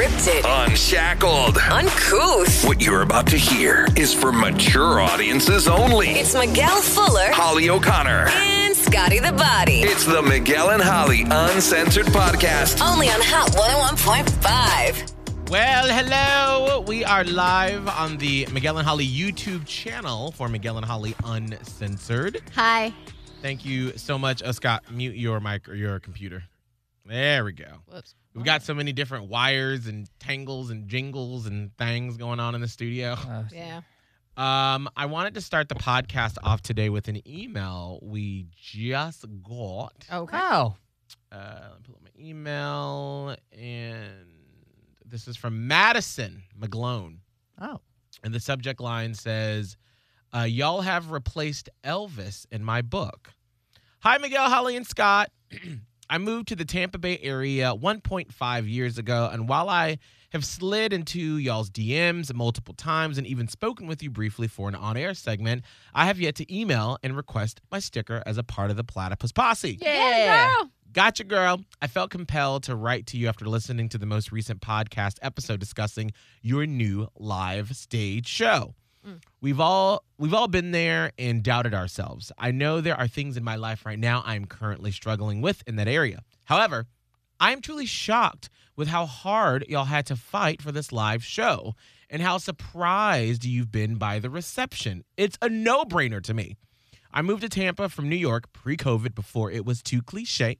Unscripted, Unshackled. uncouth. What you're about to hear is for mature audiences only. It's Miguel Fuller Holly O'Connor. and Scotty the Body. It's the Miguel and Holly Uncensored Podcast. Only on Hot 101.5. Well, hello. We are live on the Miguel and Holly YouTube channel for Miguel and Holly Uncensored. Hi. Thank you so much. Uh, Scott, mute your mic or your computer. There we go. Whoops. We've got so many different wires and tangles and jingles and things going on in the studio. Yeah. Um, I wanted to start the podcast off today with an email we just got. Okay. Oh, Uh, let me pull up my email, and this is from Madison McGlone. oh, And the subject line says, uh, Y'all have replaced Elvis in my book. Hi, Miguel, Holly, and Scott. I moved to the Tampa Bay area 1.5 years ago, and while I have slid into y'all's DMs multiple times and even spoken with you briefly for an on air segment, I have yet to email and request my sticker as a part of the Platypus Posse. Yeah, girl. Gotcha, girl. I felt compelled to write to you after listening to the most recent podcast episode discussing your new live stage show. We've all we've all been there and doubted ourselves. I know there are things in my life right now I'm currently struggling with in that area. However, I am truly shocked with how hard y'all had to fight for this live show and how surprised you've been by the reception. It's a no-brainer to me. I moved to Tampa from New York pre COVID before it was too cliche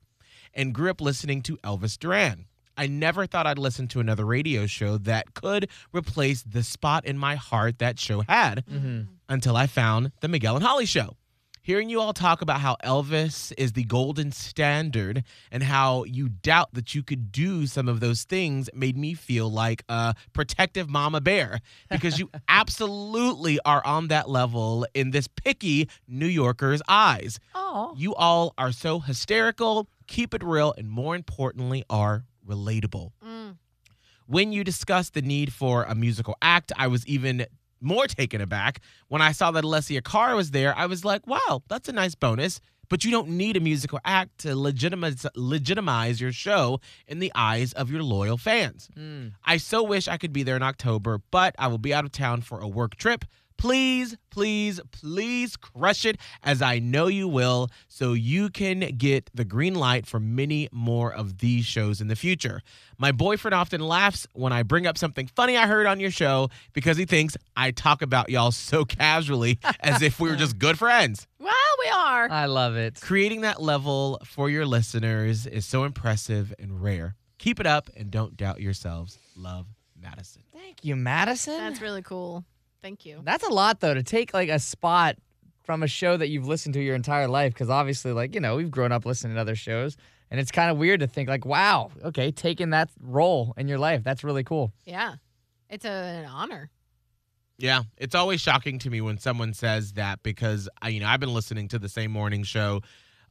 and grew up listening to Elvis Duran. I never thought I'd listen to another radio show that could replace the spot in my heart that show had mm-hmm. Mm-hmm. until I found The Miguel and Holly Show. Hearing you all talk about how Elvis is the golden standard and how you doubt that you could do some of those things made me feel like a protective mama bear because you absolutely are on that level in this picky New Yorker's eyes. oh, You all are so hysterical, keep it real, and more importantly, are relatable. Mm. When you discussed the need for a musical act, I was even more taken aback. When I saw that Alessia Cara was there, I was like, wow, that's a nice bonus. But you don't need a musical act to legitimize, legitimize your show in the eyes of your loyal fans. I so wish I could be there in October, but I will be out of town for a work trip. Please, please, please crush it as I know you will so you can get the green light for many more of these shows in the future. My boyfriend often laughs when I bring up something funny I heard on your show because he thinks I talk about y'all so casually as if we were just good friends. Well, we are. I love it. Creating that level for your listeners is so impressive and rare. Keep it up and don't doubt yourselves. Love, Madison. Thank you, Madison. That's really cool. Thank you. That's a lot though to take like a spot from a show that you've listened to your entire life because obviously like you know we've grown up listening to other shows and it's kind of weird to think like wow okay taking that role in your life that's really cool Yeah. It's a, an honor. Yeah, it's always shocking to me when someone says that because I, you know I've been listening to the same morning show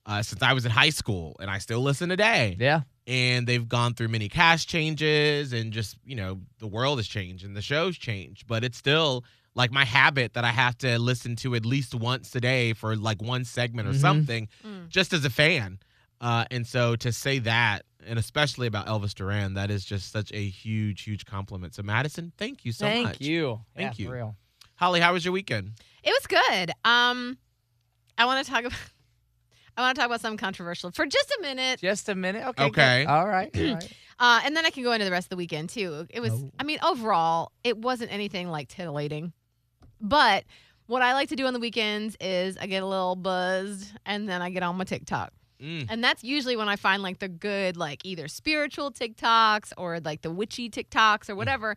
uh, since I was in high school, and I still listen today. yeah And they've gone through many cast changes, and just you know the world has changed and the show's changed, but it's still like my habit that I have to listen to at least once a day for like one segment or Mhm. something, Mm. just as a fan. Uh, and so to say that, and especially about Elvis Duran, that is just such a huge, huge compliment. So Madison, thank you so much. thank much. you Thank Yeah, you. for real Holly, how was your weekend? It was good. Um, I want to talk about. I want to talk about something controversial for just a minute, just a minute okay Okay. good. all right, all right. uh, and then I can go into the rest of the weekend too. It was. Oh. I mean, overall, it wasn't anything like titillating, but what I like to do on the weekends is I get a little buzzed, and then I get on my TikTok. Mm. And that's usually when I find like the good, like either spiritual TikToks or like the witchy TikToks or whatever.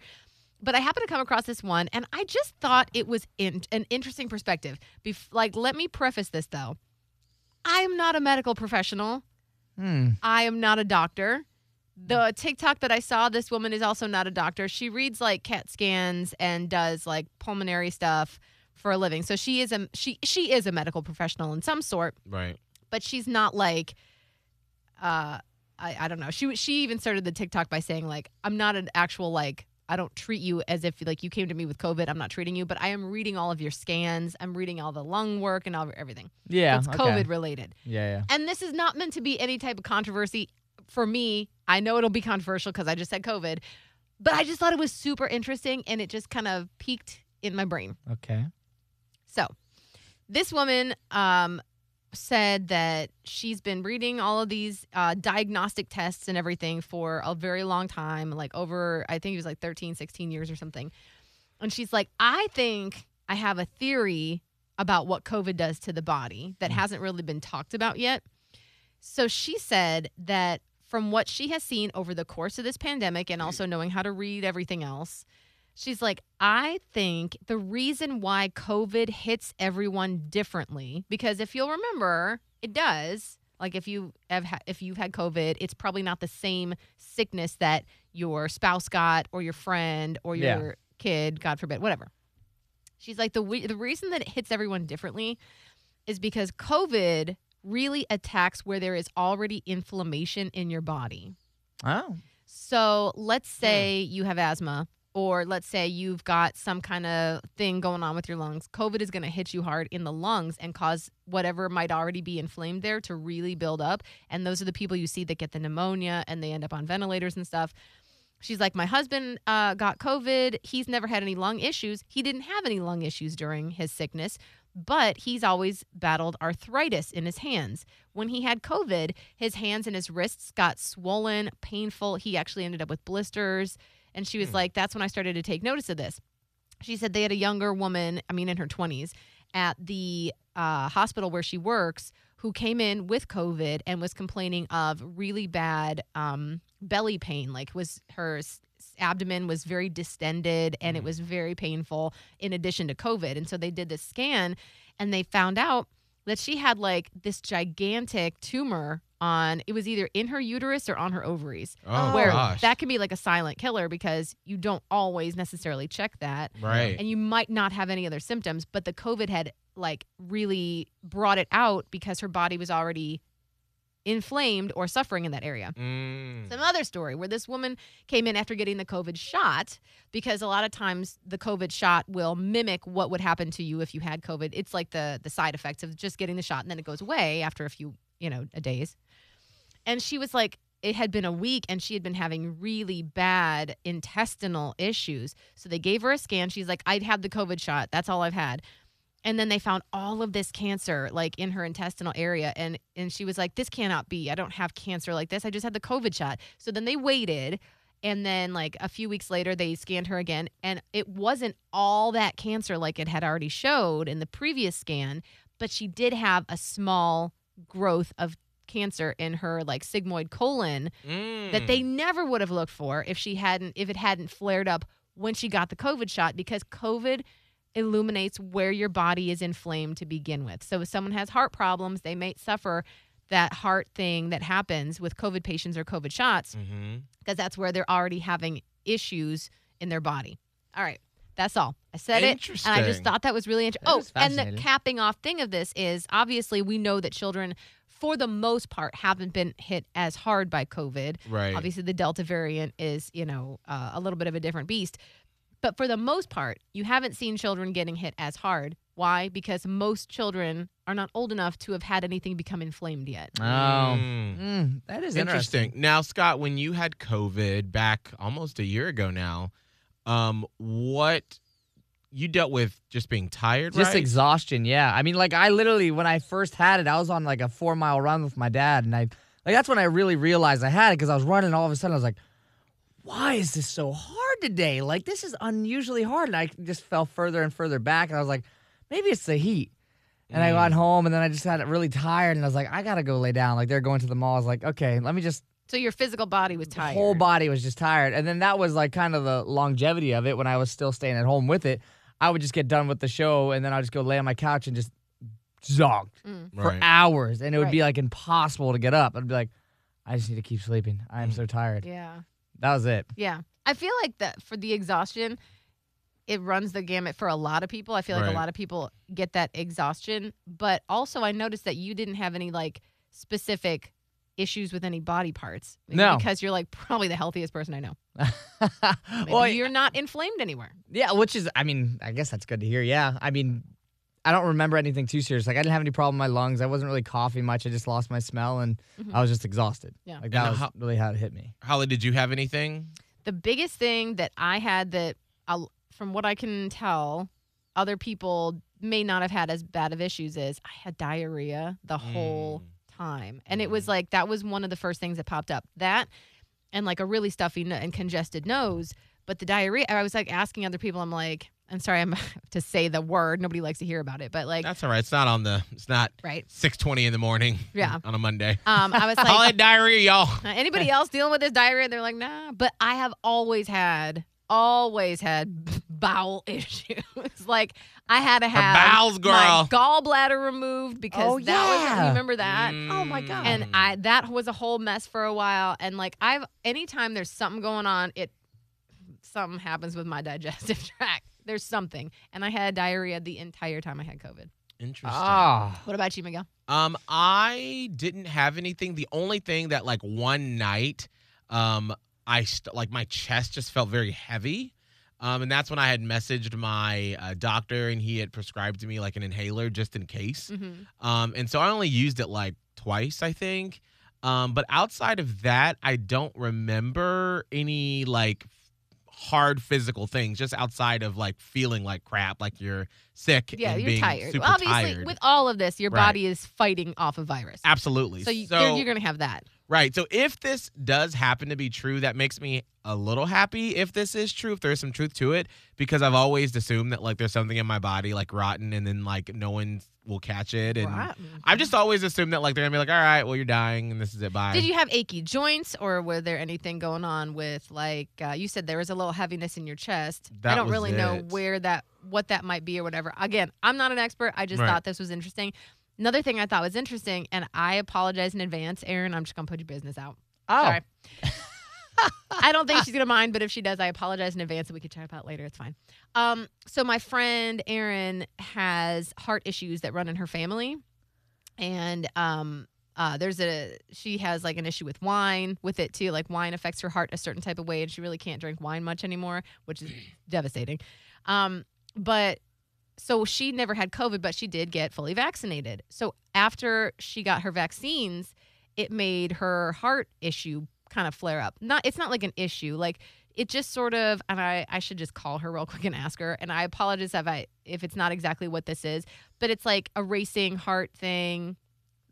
But I happened to come across this one and I just thought it was in- an interesting perspective. Bef- like, let me preface this though I am not a medical professional, Hmm. I am not a doctor. The TikTok that I saw, this woman is also not a doctor. She reads like CAT scans and does like pulmonary stuff for a living. So she is a she she is a medical professional in some sort Right. but she's not like uh I, I don't know. She she even started the TikTok by saying like I'm not an actual like I don't treat you as if like you came to me with COVID. I'm not treating you, but I am reading all of your scans. I'm reading all the lung work and all everything. Yeah. it's okay. COVID related. Yeah, yeah. And this is not meant to be any type of controversy for me. I know it'll be controversial because I just said COVID. But I just thought it was super interesting and it just kind of peaked in my brain. Okay. So, this woman um, said that she's been reading all of these uh, diagnostic tests and everything for a very long time, like over, I think it was like 13, 16 years or something. And she's like, I think I have a theory about what COVID does to the body that hasn't really been talked about yet. So, she said that from what she has seen over the course of this pandemic and also knowing how to read everything else, She's like, I think the reason why COVID hits everyone differently, because if you'll remember, it does. Like if you have ha- if you've had COVID, it's probably not the same sickness that your spouse got or your friend or your Yeah. kid, God forbid, whatever. She's like the we- the reason that it hits everyone differently is because COVID really attacks where there is already inflammation in your body. Oh. So let's hmm. say you have asthma, or let's say you've got some kind of thing going on with your lungs. COVID is going to hit you hard in the lungs and cause whatever might already be inflamed there to really build up. And those are the people you see that get the pneumonia and they end up on ventilators and stuff. She's like, My husband uh, got COVID. He's never had any lung issues. He didn't have any lung issues during his sickness, but he's always battled arthritis in his hands. When he had COVID, his hands and his wrists got swollen, painful. He actually ended up with blisters. And she was like, That's when I started to take notice of this. She said they had a younger woman, I mean, in her 20s, at the uh, hospital where she works who came in with COVID and was complaining of really bad um, belly pain. Like, was her abdomen was very distended and it was very painful in addition to COVID. And so they did this scan and they found out that she had like this gigantic tumor on it was either in her uterus or on her ovaries Oh, where gosh. that can be like a silent killer because you don't always necessarily check that right. and you might not have any other symptoms but the covid had like really brought it out because her body was already inflamed or suffering in that area Mm. some other story where this woman came in after getting the COVID shot because a lot of times the COVID shot will mimic what would happen to you if you had COVID. It's like the the side effects of just getting the shot and then it goes away after a few, you know, a days. And she was like it had been a week and she had been having really bad intestinal issues. So they gave her a scan. She's like, I'd had the COVID shot. That's all I've had. And then they found all of this cancer like in her intestinal area. And and she was like, This cannot be. I don't have cancer like this. I just had the COVID shot. So then they waited. And then like a few weeks later they scanned her again. And it wasn't all that cancer like it had already showed in the previous scan, but she did have a small growth of cancer in her like sigmoid colon Mm. that they never would have looked for if she hadn't if it hadn't flared up when she got the covid shot because covid illuminates where your body is inflamed to begin with. So if someone has heart problems they may suffer that heart thing that happens with covid patients or covid shots because that's where they're already having issues in their body. All right that's all. I said it and i just thought that was really interesting oh and the capping off thing of this is obviously we know that children for the most part haven't been hit as hard by covid Right. Obviously, the Delta variant is, you know, uh, a little bit of a different beast. But for the most part, you haven't seen children getting hit as hard. Why? Because most children are not old enough to have had anything become inflamed yet. Oh. Mm. Mm, that is Interesting. interesting. Now, Scott, when you had COVID back almost a year ago now, um, what you dealt with just being tired, Just right? exhaustion, yeah. I mean, like I literally when I first had it, I was on like a four mile run with my dad, and I like that's when I really realized I had it because I was running. And all of a sudden, I was like, "Why is this so hard today? Like this is unusually hard." And I just fell further and further back, and I was like, "Maybe it's the heat." And I got mm. home, and then I just got it really tired, and I was like, "I gotta go lay down." Like they're going to the mall. I was like, "Okay, let me just." So your physical body was The tired. whole body was just tired, and then that was like kind of the longevity of it. When I was still staying at home with it, I would just get done with the show, and then I'd just go lay on my couch and just zonked mm. for Right. hours, and it would be like impossible to get up. I'd be like, I just need to keep sleeping. I am mm. so tired. Yeah. That was it. Yeah. I feel like that for the exhaustion, it runs the gamut for a lot of people. I feel like Right. a lot of people get that exhaustion. But also, I noticed that you didn't have any like specific issues with any body parts. No. Because you're like probably the healthiest person I know. Maybe well, you're not inflamed anywhere. yeah, which is, I mean, I guess that's good to hear. Yeah, I mean, I don't remember anything too serious. Like I didn't have any problem with my lungs. I wasn't really coughing much. I just lost my smell, and Mhm. I was just exhausted. Yeah. like that And was how- really how it hit me. Holly, did you have anything? the biggest thing that I had that, uh, from what I can tell, other people may not have had as bad of issues is I had diarrhea the whole time. And it was Mhm. like, that was one of the first things that popped up. That and like a really stuffy no- and congested nose. But the diarrhea, I was like asking other people, I'm like, I'm sorry, I'm to say the word. Nobody likes to hear about it, but like, That's all right. It's not on the. It's not right. six twenty in the morning. Yeah. On a Monday. Um, I was like, Call it diarrhea, y'all. Uh, Anybody else dealing with this diarrhea? They're like, nah. But I have always had, always had bowel issues. like I had to have bowels, girl. my gallbladder removed because Oh, that was. yeah. You remember that? Oh, my God. And Mm. I that was a whole mess for a while. And like I've anytime there's something going on, it something happens with my digestive tract. There's something, and I had diarrhea the entire time I had COVID. Interesting. Ah. What about you, Miguel? Um, I didn't have anything. The only thing that like one night, um, I st- like my chest just felt very heavy. Um, and that's when I had messaged my uh, doctor, and he had prescribed to me like an inhaler just in case. Mm-hmm. Um, and so I only used it like twice, I think. Um, but outside of that, I don't remember any like hard physical things. Just outside of like feeling like crap, like you're sick. Yeah, and you're being tired. Well, obviously, tired. with all of this, your Right. body is fighting off a virus. Absolutely. So, you, you're, you're going to have that. Right. So if this does happen to be true, that makes me a little happy if this is true, if there's some truth to it, because I've always assumed that like there's something in my body like rotten and then like no one will catch it. And Rotten. I've just always assumed that like they're gonna be like, all right, well you're dying and this is it. Bye. Did you have achy joints, or were there anything going on with like uh, you said there was a little heaviness in your chest? I don't really know where that what that might be or whatever. Again, I'm not an expert. I just Right. thought this was interesting. Another thing I thought was interesting, and I apologize in advance, Erin. I'm just gonna put your business out. Oh. Sorry. I don't think she's gonna mind, but if she does, I apologize in advance, and we can chat about it later. It's fine. Um, so my friend Erin has heart issues that run in her family, and um, uh, there's a she has like an issue with wine with it too. Like wine affects her heart a certain type of way, and she really can't drink wine much anymore, which is devastating. Um, but so she never had COVID, but she did get fully vaccinated. So after she got her vaccines, it made her heart issue kind of flare up. Not it's not like an issue, like it just sort of and I, I should just call her real quick and ask her. And I apologize if I if it's not exactly what this is, but it's like a racing heart thing.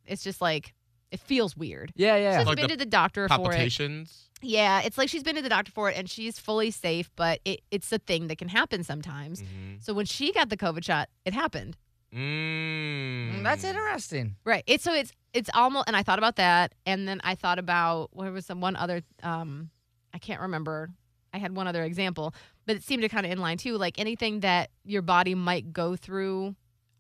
It's just like it feels weird. Yeah, yeah. She's Like been the to the doctor for it. palpitations? Yeah, it's like she's been to the doctor for it and she's fully safe, but it, it's a thing that can happen sometimes. Mhm. So when she got the COVID shot, it happened. Mm. That's interesting. Right. It's so it's it's almost and I thought about that and then I thought about what was some one other um I can't remember. I had one other example, but it seemed to kind of inline too, like anything that your body might go through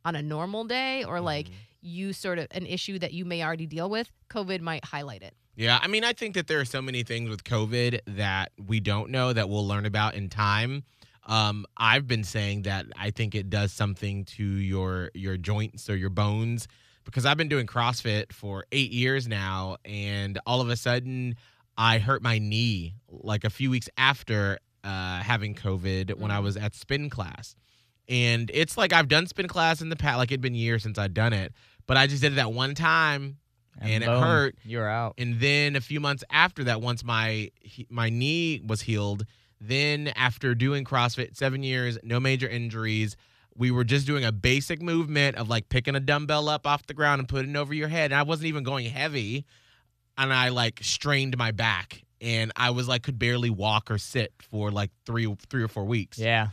on a normal day or like Mhm. You sort of an issue that you may already deal with, COVID might highlight it. Yeah, I mean, I think that there are so many things with COVID that we don't know that we'll learn about in time. Um, I've been saying that I think it does something to your your joints or your bones because I've been doing CrossFit for eight years now, and all of a sudden I hurt my knee like a few weeks after uh, having COVID when I Mm. was at spin class. And it's like I've done spin class in the past, like it'd been years since I'd done it, but I just did it that one time And it boom, hurt. You're out. and then a few months after that once my my knee was healed then after doing crossfit seven years no major injuries we were just doing a basic movement of like picking a dumbbell up off the ground and putting it over your head and i wasn't even going heavy and i like strained my back and i was like could barely walk or sit for like three three or four weeks Yeah.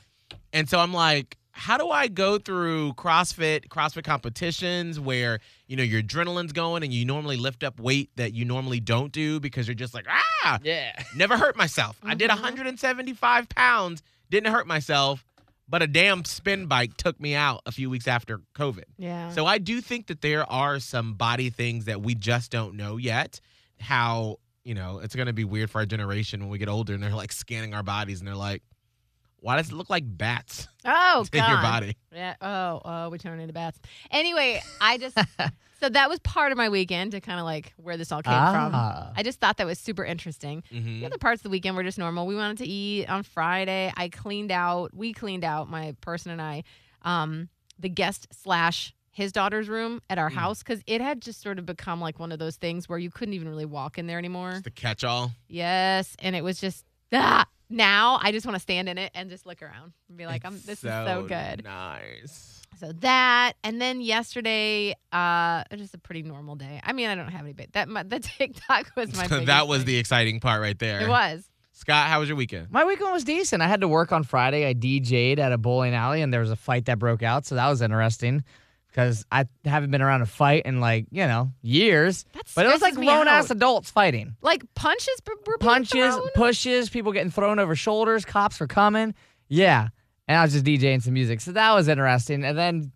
and so I'm like, how do I go through CrossFit, CrossFit competitions where, you know, your adrenaline's going and you normally lift up weight that you normally don't do because you're just like, ah, Yeah. never hurt myself. I did Mhm. 175 pounds, didn't hurt myself, but a damn spin bike took me out a few weeks after COVID. Yeah. So I do think that there are some body things that we just don't know yet. How, you know, it's going to be weird for our generation when we get older and they're like scanning our bodies and they're like, why does it look like bats oh in God. your body? Yeah. Oh, oh, we turned into bats. Anyway, I just so that was part of my weekend to kind of like where this all came from. Ah. I just thought that was super interesting. Mm-hmm. The other parts of the weekend were just normal. We wanted to eat on Friday. I cleaned out. We cleaned out my person and I, um, the guest slash his daughter's room at our Mm. house because it had just sort of become like one of those things where you couldn't even really walk in there anymore. It's the catch-all. Yes, and it was just ah, now I just want to stand in it and just look around and be like, I'm, It's this is so good. Nice. So that, and then yesterday, uh, just a pretty normal day. I mean, I don't have any big that. My, the TikTok was my. that was thing. the exciting part right there. It was. Scott, how was your weekend? My weekend was decent. I had to work on Friday. I DJ'd at a bowling alley, and there was a fight that broke out, so that was interesting because I haven't been around a fight in like you know years. That But it was like grown ass adults fighting. Like punches were punches, thrown? pushes, people getting thrown over shoulders, cops were coming. Yeah. And I was just DJing some music. So that was interesting. And then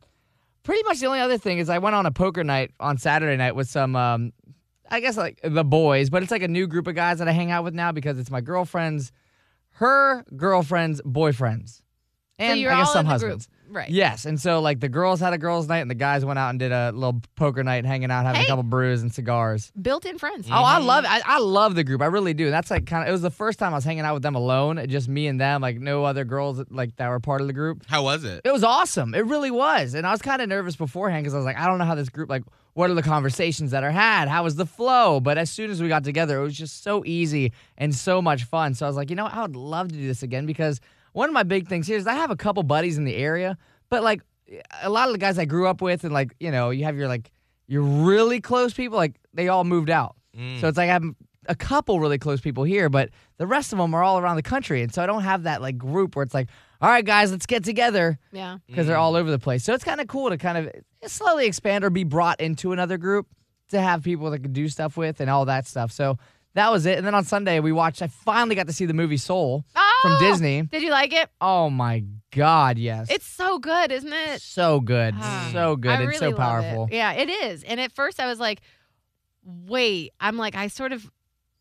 pretty much the only other thing is I went on a poker night on Saturday night with some um I guess like the boys, but it's like a new group of guys that I hang out with now because it's my girlfriend's her girlfriend's boyfriends. And so I guess some husbands. group, right? Yes, and so like the girls had a girls' night, and the guys went out and did a little poker night, hanging out, having Hey. a couple brews and cigars. Built-in friends. Oh, I love mm-hmm. it. I, I love the group. I really do. That's like kind of. It was the first time I was hanging out with them alone, just me and them, like no other girls like that were part of the group. How was it? It was awesome. It really was. And I was kind of nervous beforehand because I was like, I don't know how this group like. What are the conversations that are had? How was the flow? But as soon as we got together, it was just so easy and so much fun. So I was like, you know, I would love to do this again because one of my big things here is I have a couple buddies in the area, but like a lot of the guys I grew up with, and like you know, you have your like your really close people, like they all moved out. Mm. So it's like I have a couple really close people here, but the rest of them are all around the country, and so I don't have that like group where it's like, all right, guys, let's get together Yeah. because they're all over the place. So it's kind of cool to kind of slowly expand or be brought into another group to have people that can do stuff with and all that stuff. So that was it. And then on Sunday we watched. I finally got to see the movie Soul from! Disney. Did you like it? Oh my God, yes, It's so good, isn't it? so good, Ah. so good, I and really so love it. powerful. Yeah, it is. And at first I was like, wait, I'm like, I sort of,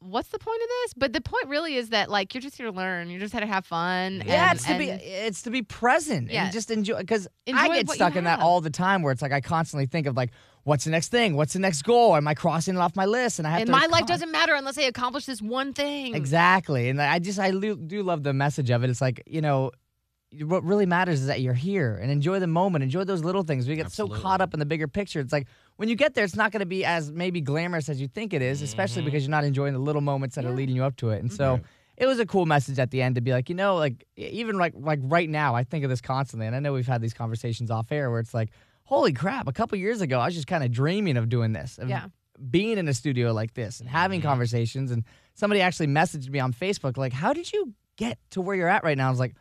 what's the point of this? But the point really is that like you're just here to learn. You're just here to have fun. Yeah, and- it's to be and- it's to be present Yeah. and just enjoy because I Enjoy get what you stuck in that have. all the time where it's like I constantly think of like what's the next thing, what's the next goal, am I crossing it off my list, and I have and to. my life doesn't matter unless I accomplish this one thing. exactly, and I just I do love the message of it. It's like you know. What really matters is that you're here and enjoy the moment, enjoy those little things. We get so caught up in the bigger picture. It's like when you get there, it's not going to be as maybe glamorous as you think it is, especially mm-hmm. because you're not enjoying the little moments that are leading you up to it. And so mm-hmm. it was a cool message at the end to be like, you know, like even like like right now, I think of this constantly, and I know we've had these conversations off air where it's like, holy crap! A couple years ago, I was just kind of dreaming of doing this, of Yeah. being in a studio like this and having mm-hmm. conversations. And somebody actually messaged me on Facebook like, how did you get to where you're at right now? I was like.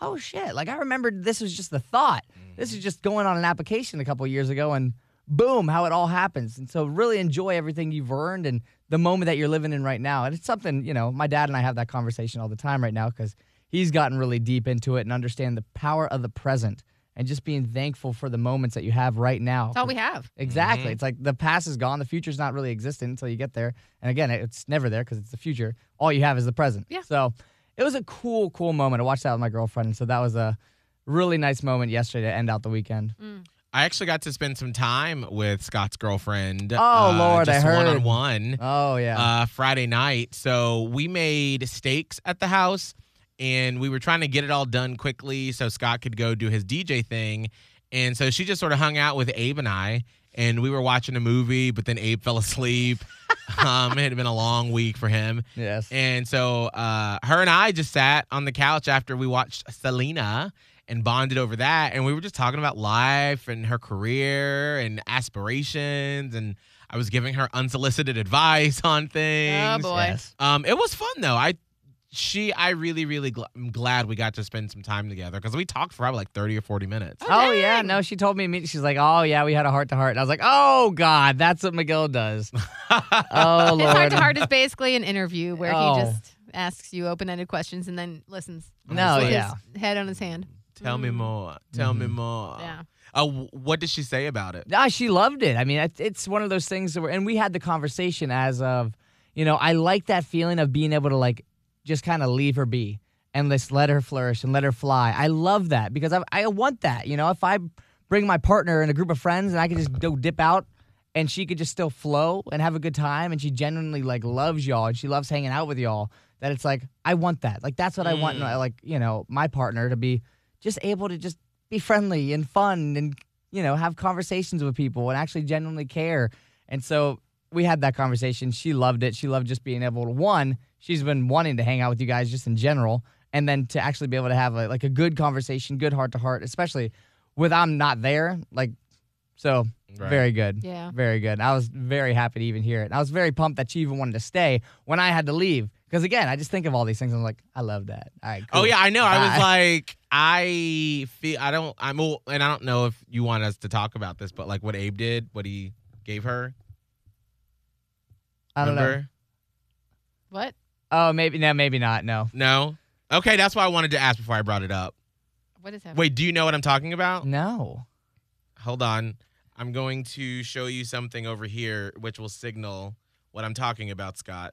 Oh shit! Like I remembered this was just the thought. This is mm-hmm. just going on an application a couple years ago, and boom, how it all happens. And so, really enjoy everything you've earned and the moment that you're living in right now. And it's something, you know, my dad and I have that conversation all the time right now because he's gotten really deep into it and understand the power of the present and just being thankful for the moments that you have right now. That's all we have. Exactly. Mm-hmm. It's like the past is gone, the future's not really existent until you get there. And again, it's never there because it's the future. All you have is the present. Yeah. So it was a cool, cool moment. I watched that with my girlfriend. And so that was a really nice moment yesterday to end out the weekend. Mm. I actually got to spend some time with Scott's girlfriend. Oh, uh, Lord, I just heard. one on one. Oh, yeah. uh, Friday night. So we made steaks at the house, and we were trying to get it all done quickly so Scott could go do his DJ thing. And so she just sort of hung out with Abe and I, and we were watching a movie. But then Abe fell asleep. um, it had been a long week for him, yes. and so uh, her and I just sat on the couch after we watched Selena and bonded over that. And we were just talking about life and her career and aspirations. And I was giving her unsolicited advice on things. Oh, boy. Yes. Um, it was fun though. I, she, I really, really gl- am glad we got to spend some time together because we talked for probably like thirty or forty minutes. Oh yeah, no. She told me immediately. She's like, "Oh yeah, we had a heart to heart," and I was like, "Oh God, that's what Miguel does." oh Lord. His heart to heart is basically an interview where Oh. he just asks you open ended questions and then listens. No, with like, yeah. His head on his hand. Tell me more. Tell me more. Yeah. Uh, wh- what did she say about it? Ah, she loved it. I mean, it- it's one of those things that were, and we had the conversation as of, you know, I like that feeling of being able to like just kind of leave her be and just let her flourish and let her fly. I love that because I, I want that. You know, if I bring my partner and a group of friends and I can just go dip out and she could just still flow and have a good time and she genuinely like loves y'all and she loves hanging out with y'all, that it's like, I want that. Like, that's what I want, mm. my- like, you know, my partner to be just able to just be friendly and fun and you know have conversations with people and actually genuinely care and so we had that conversation she loved it she loved just being able to one she's been wanting to hang out with you guys just in general, and then to actually be able to have a, like a good conversation, good heart to heart, especially with I'm not there. Like, so Right. very good. Yeah. very good. I was very happy to even hear it. And I was very pumped that she even wanted to stay when I had to leave. Because again, I just think of all these things. I'm like, I love that. All right. Oh yeah, I know. I was like, I feel I don't. I'm and I don't know if you want us to talk about this, but like what Abe did, what he gave her. I don't know. What? Oh, maybe no, maybe not. No, No. Okay, that's why I wanted to ask before I brought it up. What is that? Wait, do you know what I'm talking about? no. Hold on. I'm going to show you something over here, which will signal what I'm talking about, Scott.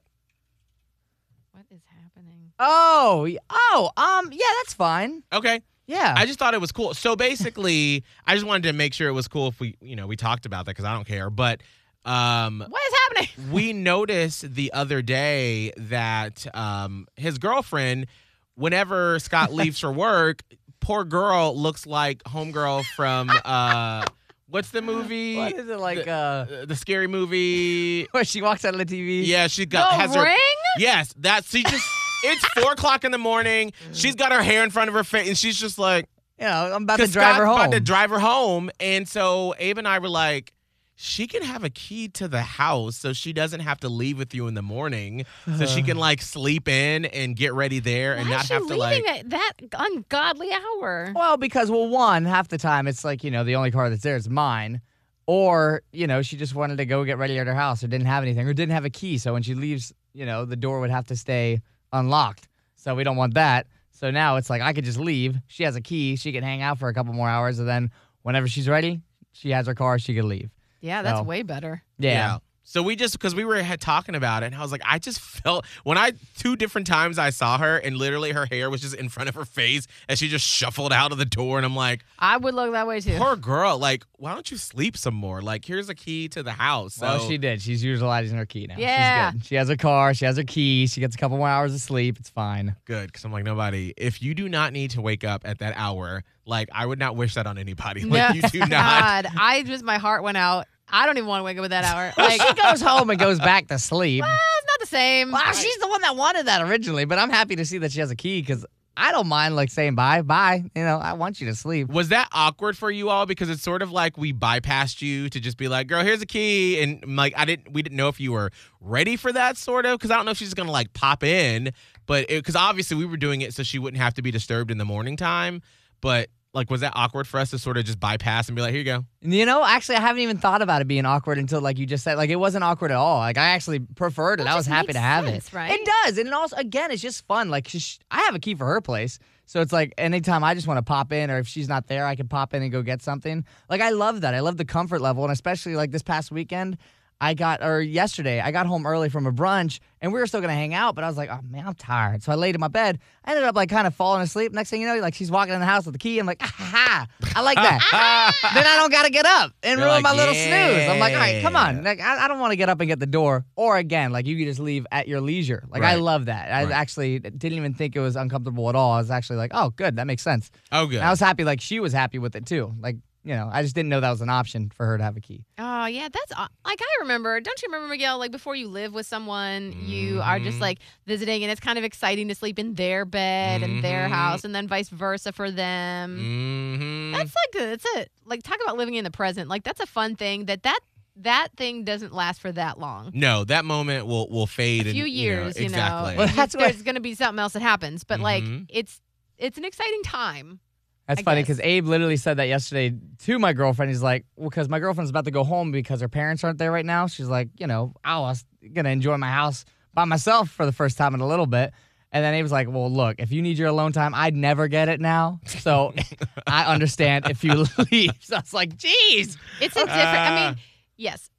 What is happening? Oh, oh, um, yeah, that's fine. Okay. Yeah. I just thought it was cool. So basically, I just wanted to make sure it was cool if we, you know, we talked about that because I don't care. But um, What is happening? we noticed the other day that um, his girlfriend, whenever Scott leaves for work, poor girl looks like homegirl from uh, what's the movie? what is it like? The- uh, the scary movie. where she walks out of the TV. Yeah, she got The has her ring? Yes, that she just. It's four o'clock in the morning. She's got her hair in front of her face, and she's just like, "Yeah, I'm about to drive her Scott's home. about to drive her home. And so Abe and I were like, she can have a key to the house so she doesn't have to leave with you in the morning. So she can like sleep in and get ready there and Why not is she have to like. at that ungodly hour? well, because well, one half the time it's like you know the only car that's there is mine, or you know she just wanted to go get ready at her house or didn't have anything or didn't have a key. So when she leaves, you know the door would have to stay unlocked. So we don't want that. So now it's like I could just leave. She has a key. She can hang out for a couple more hours, and then whenever she's ready, she has her car. She can leave. Yeah, that's So- way better. Yeah. So we just because we were talking about it, and I was like, I just felt when I two different times I saw her, and literally her hair was just in front of her face and she just shuffled out of the door, and I'm like, I would look that way too. poor girl, like why don't you sleep some more? Like here's a key to the house. So well, she did. She's utilizing her key now. Yeah. She's good. She has a car. She has her key. She gets a couple more hours of sleep. It's fine. good because I'm like nobody. If you do not need to wake up at that hour, like I would not wish that on anybody. Like you do not. God, I just my heart went out. I don't even want to wake up at that hour. Like, she goes home and goes back to sleep. well, it's not the same. Wow, she's the one that wanted that originally, but I'm happy to see that she has a key because I don't mind like saying bye, bye. You know, I want you to sleep. Was that awkward for you all? Because it's sort of like we bypassed you to just be like, "Girl, here's a key," and like I didn't, we didn't know if you were ready for that sort of. Because I don't know if she's gonna like pop in, but because obviously we were doing it so she wouldn't have to be disturbed in the morning time. But like, was that awkward for us to sort of just bypass and be like, "Here you go"? You know, actually, I haven't even thought about it being awkward until like you just said. Like it wasn't awkward at all. Like I actually preferred it. Well, it I was happy to have sense, it. right? It does, and it also again, it's just fun. Like she's, I have a key for her place, so it's like anytime I just want to pop in, or if she's not there, I can pop in and go get something. Like I love that. I love the comfort level, and especially like this past weekend. I got, or yesterday, I got home early from a brunch and we were still gonna hang out, but I was like, oh man, I'm tired. So I laid in my bed. I ended up like kind of falling asleep. Next thing you know, like she's walking in the house with the key. I'm like, ah, ha, ha. I like that. then I don't gotta get up and You're ruin like, my little snooze. I'm like, all right, come on. Like I, I don't want to get up and get the door. Or again, like you could just leave at your leisure. Like I love that. I Right. actually didn't even think it was uncomfortable at all. I was actually like, oh, good, that makes sense. Oh, good. And I was happy. Like she was happy with it too. Like you know, I just didn't know that was an option for her to have a key. Oh yeah, that's like I remember. Don't you remember, Miguel? Like before you live with someone, you are just Mhm. like visiting, and it's kind of exciting to sleep in their bed and their Mhm. house, and then vice versa for them. mm-hmm. That's like a, it's a like talk about living in the present. Like that's a fun thing. That that that thing doesn't last for that long. no, that moment will will fade in A few in years, you know. exactly. Well, that's what- there's going to be something else that happens, but like Mhm. it's it's an exciting time. That's I funny because Abe literally said that yesterday to my girlfriend. He's like, well, because my girlfriend's about to go home because her parents aren't there right now. She's like, you know, I was gonna enjoy my house by myself for the first time in a little bit. And then Abe's like, well, look, if you need your alone time, I'd never get it now. So I understand if you leave. So I was like, geez. It's a different. I Ah. mean, yes,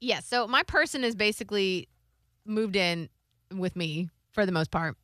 yes. So my person is basically moved in with me for the most part.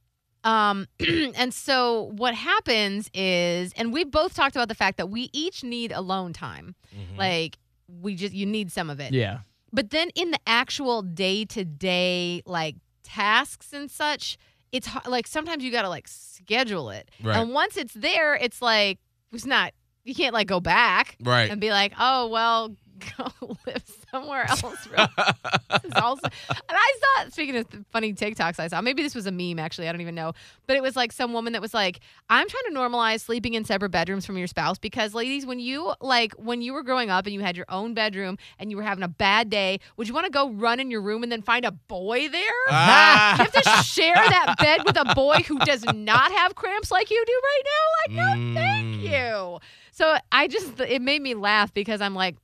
Um, and so what happens is, and we both talked about the fact that we each need alone time. Mhm. Like we just you need some of it. Yeah. But then in the actual day to day like tasks and such, it's like sometimes you got to like schedule it. Right. And once it's there, it's like it's not you can't like go back right. and be like, "Oh, well, go live somewhere else. Real- this is also, and I saw. Speaking of funny TikToks, I saw maybe this was a meme. Actually, I don't even know, but it was like some woman that was like, "I'm trying to normalize sleeping in separate bedrooms from your spouse because, ladies, when you like when you were growing up and you had your own bedroom and you were having a bad day, would you want to go run in your room and then find a boy there? Ah. you have to share that bed with a boy who does not have cramps like you do right now. Like, no, thank Mm. you. So I just it made me laugh because I'm like.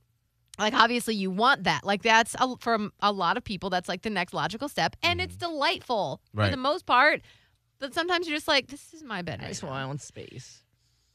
Like obviously you want that. Like that's a, from a lot of people that's like the next logical step and it's delightful for the most part. But sometimes you're just like this is my bed. I just want my own space.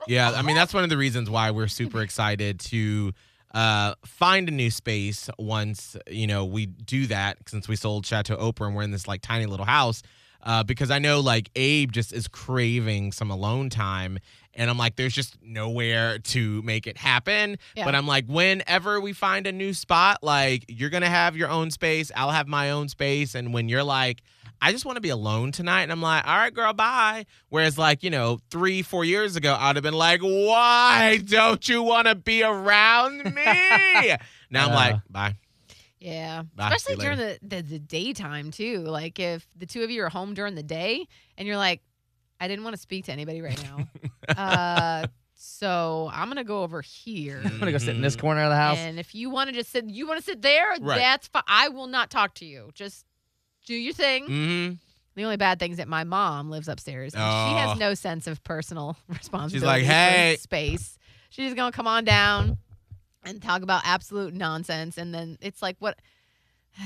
Yeah, I mean that's one of the reasons why we're super excited to uh, find a new space once you know we do that since we sold Chateau Oprah and we're in this like tiny little house. Uh, because I know like Abe just is craving some alone time, and I'm like, there's just nowhere to make it happen. Yeah. But I'm like, whenever we find a new spot, like you're gonna have your own space, I'll have my own space, and when you're like, I just want to be alone tonight. And I'm like, all right, girl, bye. Whereas, like, you know, three, four years ago, I'd have been like, why don't you want to be around me? now I'm like, bye. Yeah. Bye. Especially during the, the, the daytime, too. Like, if the two of you are home during the day and you're like, I didn't want to speak to anybody right now. uh, so I'm going to go over here. I'm gonna go sit in this Mhm. corner of the house. And if you want to just sit, you want to sit there, Right. that's fine. I will not talk to you. Just do your thing. Mm-hmm. The only bad thing is that my mom lives upstairs. And She Oh. has no sense of personal responsibility. for "Hey." space. She's gonna come on down and talk about absolute nonsense, and then it's like what.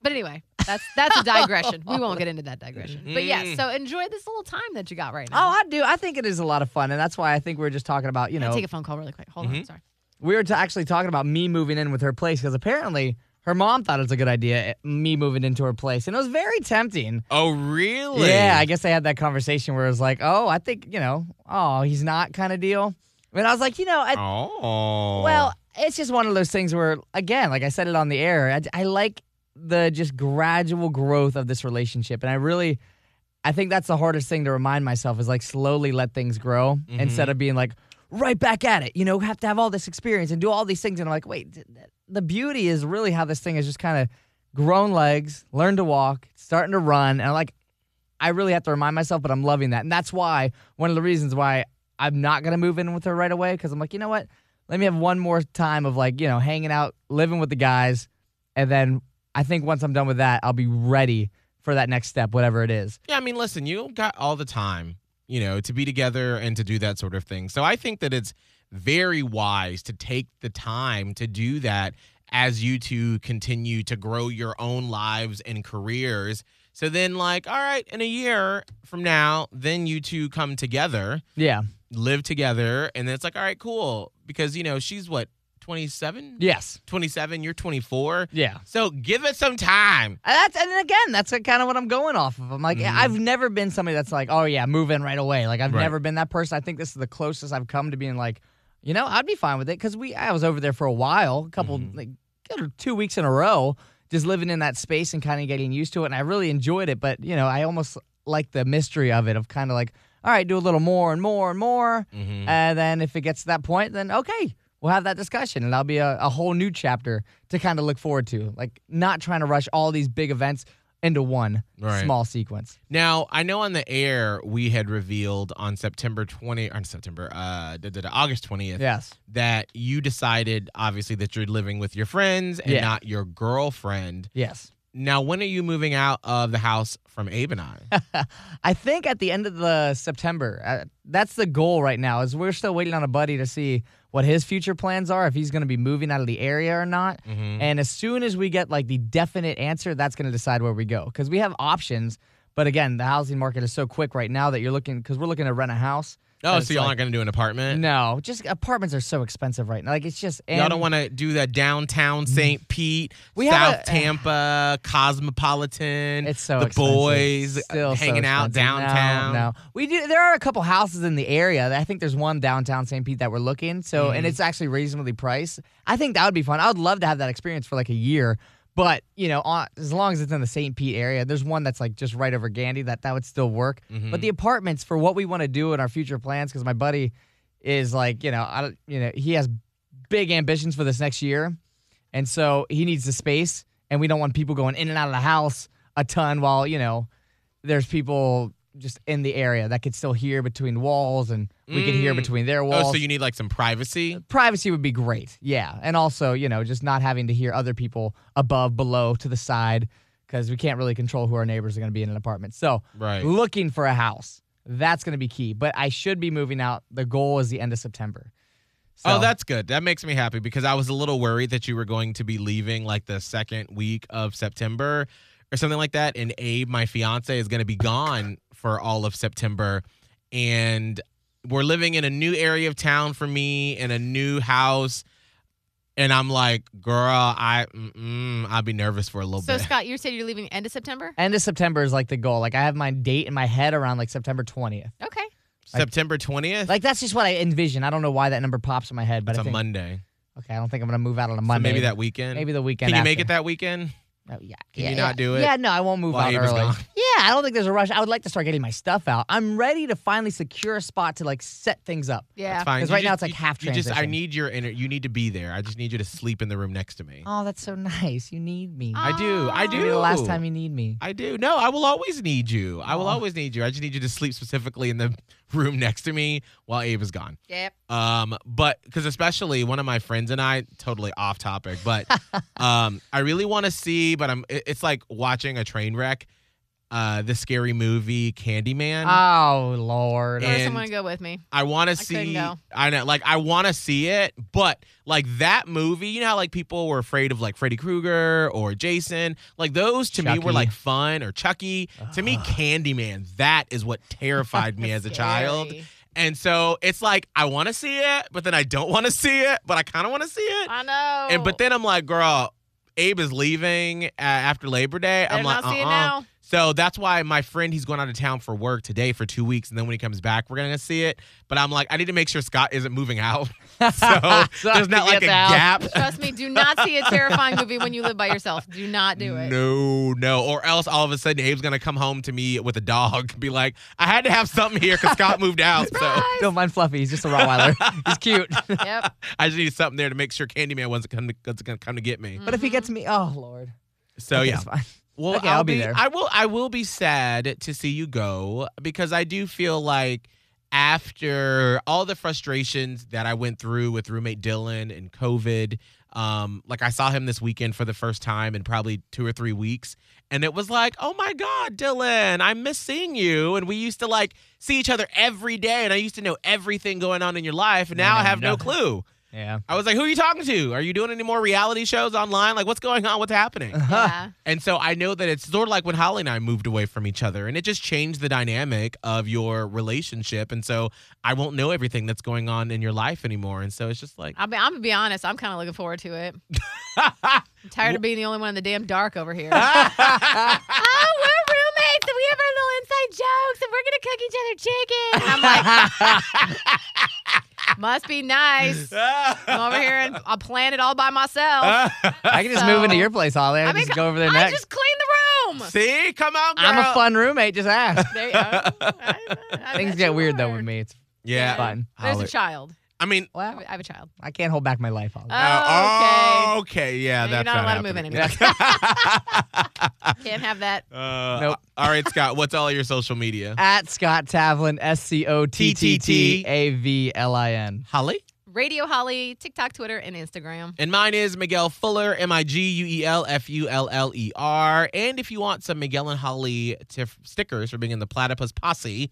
But anyway, that's that's a digression. we won't get into that digression. But yeah, Mm. so enjoy this little time that you got right now Oh. I do. I think it is a lot of fun, and that's why I think we are just talking about. You know, take a phone call really quick. Hold on, Mhm. sorry. we were t- actually talking about me moving in with her place because apparently her mom thought it was a good idea, eh, me moving into her place, and it was very tempting. Oh, really? Yeah, I guess I had that conversation where it was like, oh, I think you know, oh, he's not kind of deal. And I was like, you know, I, Oh. Well, it's just one of those things where, again, like I said it on the air, I, I like the just gradual growth of this relationship. And I really, I think that's the hardest thing to remind myself is like slowly let things grow mm-hmm. instead of being like right back at it. You know, have to have all this experience and do all these things. And I'm like, wait, th- th- the beauty is really how this thing is just kind of grown legs, learned to walk, starting to run. And I'm like, I really have to remind myself, but I'm loving that. And that's why, one of the reasons why I'm not going to move in with her right away, because I'm like, you know what? Let me have one more time of like, you know, hanging out, living with the guys. And then I think once I'm done with that, I'll be ready for that next step, whatever it is. Yeah, I mean, listen, you got all the time, you know, to be together and to do that sort of thing. So I think that it's very wise to take the time to do that as you two continue to grow your own lives and careers. So then, like, all right, in a year from now, then you two come together, Yeah. live together, and then it's like, all right, cool. Because, you know, she's what, 27? Yes. 27, you're 24. Yeah. So give it some time. And that's and again, that's kind of what I'm going off of. I'm like, Mhm. I've never been somebody that's like, oh yeah, move in right away. Like I've Right. never been that person. I think this is the closest I've come to being like, you know, I'd be fine with it because we I was over there for a while, a couple Mhm. like two weeks in a row, just living in that space and kind of getting used to it, and I really enjoyed it. But you know, I almost like the mystery of it of kind of like, all right, do a little more and more and more, Mhm. and then if it gets to that point, then okay. We'll have that discussion, and that'll be a, a whole new chapter to kind of look forward to. Like, not trying to rush all these big events into one Right. small sequence. Now, I know on the air we had revealed on September 20 on September uh da, da, da, August 20th Yes. that you decided obviously that you're living with your friends and Yeah. not your girlfriend. Yes. Now, when are you moving out of the house from Abe and I? I think at the end of the September, uh, that's the goal right now. Is we're still waiting on a buddy to see what his future plans are, if he's going to be moving out of the area or not. Mhm. And as soon as we get like the definite answer, that's going to decide where we go because we have options. But again, the housing market is so quick right now that you're looking because we're looking to rent a house. Oh, so y'all like- aren't going to do an apartment? No, just apartments are so expensive right now. Like it's just Y'all don't want to do that downtown St. Pete, We have South a- Tampa, Cosmopolitan. It's so the expensive. boys Still so hanging out expensive. No, downtown. No, we do. There are a couple houses in the area. I think there's one downtown St. Pete that we're looking. So, and Mhm. it's actually reasonably priced. I think that would be fun. I would love to have that experience for like a year. But you know, on, as long as it's in the St. Pete area, there's one that's like just right over Gandy. That that would still work. Mhm. But the apartments for what we want to do in our future plans, because my buddy is like, you know, I you know, he has big ambitions for this next year. And so he needs the space, and we don't want people going in and out of the house a ton while, you know, there's people just in the area that could still hear between walls and we could hear Mm. between their walls. Oh, so you need like some privacy? Privacy would be great. Yeah. And also, you know, just not having to hear other people above, below, to the side, because we can't really control who our neighbors are going to be in an apartment. So, Right. looking for a house, that's going to be key. But I should be moving out. The goal is the end of September. Oh, that's good. That makes me happy because I was a little worried that you were going to be leaving like the second week of September or something like that. And Abe, my fiance, is going to be gone for all of September. And we're living in a new area of town for me in a new house. And I'm like, girl, I, I'd be nervous for a little So bit. So Scott, you said you're leaving end of September. End of September is like the goal. Like I have my date in my head around like September 20th. Okay. September 20th? Like that's just what I envision. I don't know why that number pops in my head, but it's I a think Monday. okay, I don't think I'm gonna move out on a So Monday. maybe that weekend. maybe the weekend. Can you make it that weekend? Oh, yeah. Can yeah, you yeah. not do it? Yeah, no, I won't move While out Abe early. gone? Yeah, I don't think there's a rush. I would like to start getting my stuff out. I'm ready to finally secure a spot to like set things up. Yeah. That's fine. 'Cause You right now it's like you- half You just, I need your inner. You need to be there. I just need you to sleep in the room next to me. Oh, that's so nice. You need me. I do. I do. Maybe the last time you need me. I do. No, I will always need you. I will Aw. always need you. I just need you to sleep specifically in the room next to me while Abe is gone. Yep. Um, but because especially one of my friends and I, totally off topic, but um, I really want to see. But I'm. It's like watching a train wreck. Uh, the scary movie Candyman. Oh Lord. And- Where's someone to go with me? I want to see. go. I know, like I want to see it, but like that movie, you know how like people were afraid of like Freddy Krueger or Jason, like those to me were like fun or Chucky. To me, Candyman, that is what terrified me as a child. And so it's like I want to see it, but then I don't want to see it, but I kind of want to see it. I know. And but then I'm like, girl, Abe is leaving uh, after Labor Day. Better I'm like, it uh-uh. now. So that's why my friend he's going out of town for work today for two weeks, and then when he comes back, we're gonna see it. But I'm like, I need to make sure Scott isn't moving out, so So there's not like a out. gap. Trust me, do not see a terrifying movie when you live by yourself. Do not do it. No, no, or else all of a sudden Abe's gonna come home to me with a dog, be like, I had to have something here because Scott moved out, so Don't mind Fluffy. He's just a Rottweiler. He's cute. Yep. I just need something there to make sure Candyman wasn't gonna, wasn't gonna come to get me. but if he gets me, oh Lord. So Okay, yeah, it's fine. Well, Okay, I'll, I'll be be, there. I will. I will be sad to see you go because I do feel like after all the frustrations that I went through with roommate Dylan and COVID, um, like I saw him this weekend for the first time in probably two or three weeks, and it was like, oh my God, Dylan, I miss seeing you, and we used to like see each other every day, and I used to know everything going on in your life, and I now I know have no clue. Yeah. I was like, who are you talking to? Are you doing any more reality shows online? Like, what's going on? What's happening? Yeah. And so I know that it's sort of like when Holly and I moved away from each other, and it just changed the dynamic of your relationship. And so I won't know everything that's going on in your life anymore. And so it's just like, I'll be, I'm gonna be honest. I'm kind of looking forward to it. I'm tired of being the only one in the damn dark over here. oh, we're roommates and we have our little inside jokes and we're gonna cook each other chicken. I'm like, must be nice. I'm over here and I'll plan it all by myself. I can just move into your place, Holly. I can I mean, just go over there I next. just clean the room. see, come on, girl. I'm a fun roommate. Just ask. There you go. I- I Things bet get you weird though are. with me. It's yeah. fun. There's Holly. a child. I mean, I Well, have- I have a child. I can't hold back my life, Holly. Oh, oh, okay, yeah, No, you're that's not allowed to move happening. Can't have that. uh, Nope. All right, Scott, what's all your social media? At Scott Tavlin, S C O T T T A V L I N. Holly? Radio Holly, TikTok, Twitter, and Instagram. And mine is Miguel Fuller, M I G U E L F U L L E R. And if you want some Miguel and Holly tif- stickers for being in the Platypus Posse,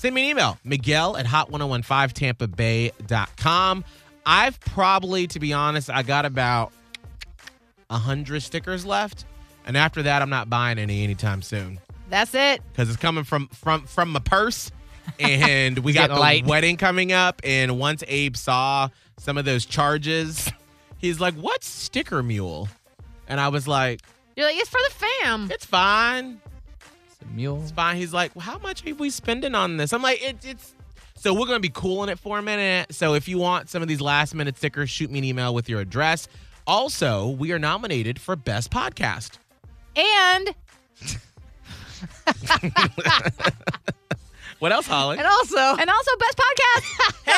send me an email, Miguel at hot1015tampabay.com. I've probably, to be honest, I got about 100 stickers left. And after that, I'm not buying any anytime soon That's it. because it's coming from from from my purse. And we got the light. wedding coming up. And once Abe saw some of those charges, he's like, "What's sticker mule?" And I was like, You're like, it's for the fam. "It's fine, It's a mule. it's fine." He's like, well, "How much are we spending on this?" I'm like, it, "It's." So we're gonna be cooling it for a minute. So if you want some of these last minute stickers, shoot me an email with your address. Also, we are nominated for best podcast. And What else, Holly? And also, and also best podcast.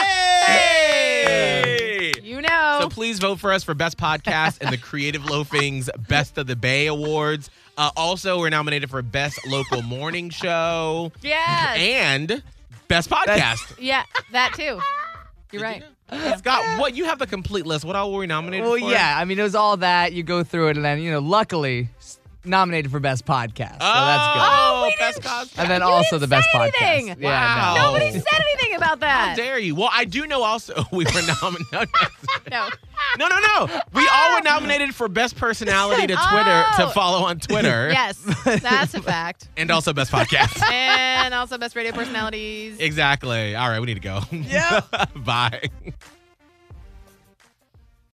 Hey! you know. So please vote for us for Best Podcast and the Creative Loafing's Best of the Bay Awards. Uh, also, we're nominated for Best Local Morning Show Yes. and Best Podcast. yeah, that too. You're right. Scott, what you have the complete list. What all were we nominated Well, for? yeah. I mean, it was all that. You go through it, and then you know, luckily s- nominated for best podcast. So that's oh, good. Oh, we Best didn't- Podcast. And then You also didn't the best say podcast. anything. Yeah, Wow. no. Nobody said anything about How that. dare you? Well, I do know also we were nominated. No. No, no, no. We all were ah. nominated for best personality to oh. Twitter Oh. to follow on Twitter. Yes, that's a fact. And also best podcast. And also best radio personalities. exactly. All right, we need to go. Yeah. Bye.